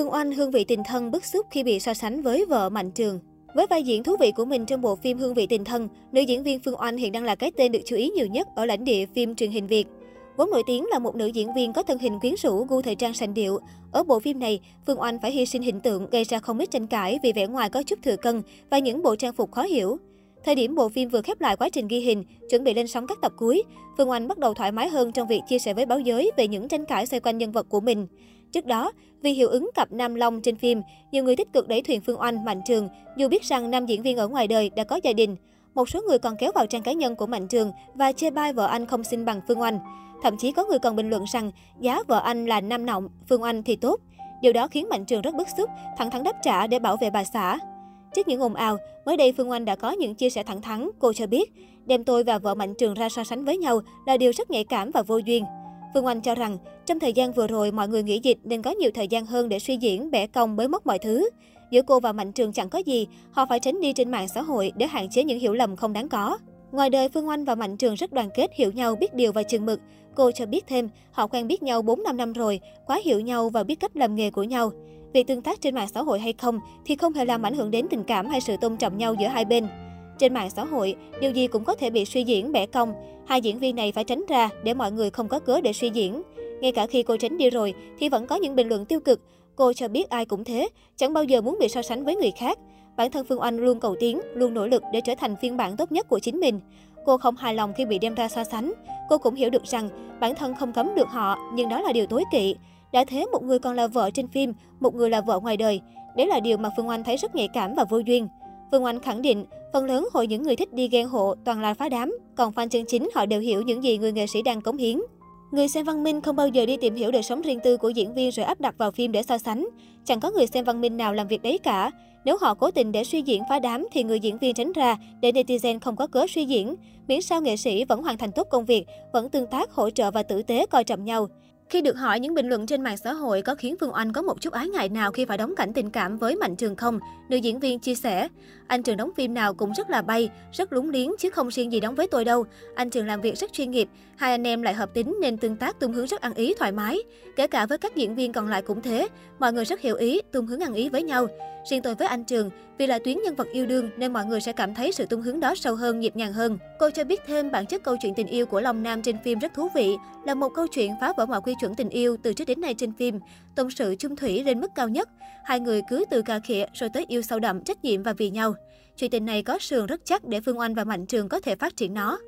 Phương Oanh hương vị tình thân bức xúc khi bị so sánh với vợ Mạnh Trường. Với vai diễn thú vị của mình trong bộ phim Hương vị tình thân, nữ diễn viên Phương Oanh hiện đang là cái tên được chú ý nhiều nhất ở lãnh địa phim truyền hình Việt. Vốn nổi tiếng là một nữ diễn viên có thân hình quyến rũ, gu thời trang sành điệu. Ở bộ phim này, Phương Oanh phải hy sinh hình tượng gây ra không ít tranh cãi vì vẻ ngoài có chút thừa cân và những bộ trang phục khó hiểu. Thời điểm bộ phim vừa khép lại quá trình ghi hình, chuẩn bị lên sóng các tập cuối, Phương Oanh bắt đầu thoải mái hơn trong việc chia sẻ với báo giới về những tranh cãi xoay quanh nhân vật của mình. Trước đó, vì hiệu ứng cặp Nam Long trên phim, nhiều người tích cực đẩy thuyền Phương Oanh, Mạnh Trường, dù biết rằng nam diễn viên ở ngoài đời đã có gia đình. Một số người còn kéo vào trang cá nhân của Mạnh Trường và chê bai vợ anh không xinh bằng Phương Oanh. Thậm chí có người còn bình luận rằng giá vợ anh là nam nọng, Phương Oanh thì tốt. Điều đó khiến Mạnh Trường rất bức xúc, thẳng thắn đáp trả để bảo vệ bà xã. Trước những ồn ào, mới đây Phương Oanh đã có những chia sẻ thẳng thắn. Cô cho biết, đem tôi và vợ Mạnh Trường ra so sánh với nhau là điều rất nhạy cảm và vô duyên. Phương Oanh cho rằng, trong thời gian vừa rồi mọi người nghỉ dịch nên có nhiều thời gian hơn để suy diễn, bẻ cong bới mất mọi thứ. Giữa cô và Mạnh Trường chẳng có gì, họ phải tránh đi trên mạng xã hội để hạn chế những hiểu lầm không đáng có. Ngoài đời, Phương Oanh và Mạnh Trường rất đoàn kết, hiểu nhau, biết điều và chừng mực. Cô cho biết thêm, họ quen biết nhau 4-5 năm rồi, quá hiểu nhau và biết cách làm nghề của nhau. Việc tương tác trên mạng xã hội hay không thì không hề làm ảnh hưởng đến tình cảm hay sự tôn trọng nhau giữa hai bên. Trên mạng xã hội, điều gì cũng có thể bị suy diễn, bẻ cong. Hai diễn viên này phải tránh ra để mọi người không có cớ để suy diễn. Ngay cả khi cô tránh đi rồi thì vẫn có những bình luận tiêu cực. Cô cho biết ai cũng thế, chẳng bao giờ muốn bị so sánh với người khác. Bản thân Phương Oanh luôn cầu tiến, luôn nỗ lực để trở thành phiên bản tốt nhất của chính mình. Cô không hài lòng khi bị đem ra so sánh. Cô cũng hiểu được rằng bản thân không cấm được họ, nhưng đó là điều tối kỵ. Đã thế một người còn là vợ trên phim, một người là vợ ngoài đời. Đấy là điều mà Phương Oanh thấy rất nhạy cảm và vô duyên. Phương Oanh khẳng định, phần lớn hội những người thích đi ghen hộ toàn là phá đám, còn fan chân chính họ đều hiểu những gì người nghệ sĩ đang cống hiến. Người xem văn minh không bao giờ đi tìm hiểu đời sống riêng tư của diễn viên rồi áp đặt vào phim để so sánh. Chẳng có người xem văn minh nào làm việc đấy cả. Nếu họ cố tình để suy diễn phá đám thì người diễn viên tránh ra để netizen không có cớ suy diễn. Miễn sao nghệ sĩ vẫn hoàn thành tốt công việc, vẫn tương tác, hỗ trợ và tử tế coi trọng nhau. Khi được hỏi những bình luận trên mạng xã hội có khiến Phương Oanh có một chút ái ngại nào khi phải đóng cảnh tình cảm với Mạnh Trường không, nữ diễn viên chia sẻ, anh Trường đóng phim nào cũng rất là bay, rất lúng liếng chứ không riêng gì đóng với tôi đâu. Anh Trường làm việc rất chuyên nghiệp, hai anh em lại hợp tính nên tương tác tung hướng rất ăn ý thoải mái. Kể cả với các diễn viên còn lại cũng thế, mọi người rất hiểu ý, tung hướng ăn ý với nhau. Riêng tôi với anh Trường, vì là tuyến nhân vật yêu đương nên mọi người sẽ cảm thấy sự tung hứng đó sâu hơn, nhịp nhàng hơn. Cô cho biết thêm bản chất câu chuyện tình yêu của Long Nam trên phim rất thú vị, là một câu chuyện phá vỡ mọi quy chuẩn tình yêu từ trước đến nay trên phim, tâm sự chung thủy lên mức cao nhất. Hai người cứ từ cà khịa rồi tới yêu sâu đậm, trách nhiệm và vì nhau. Chuyện tình này có sườn rất chắc để Phương Oanh và Mạnh Trường có thể phát triển nó.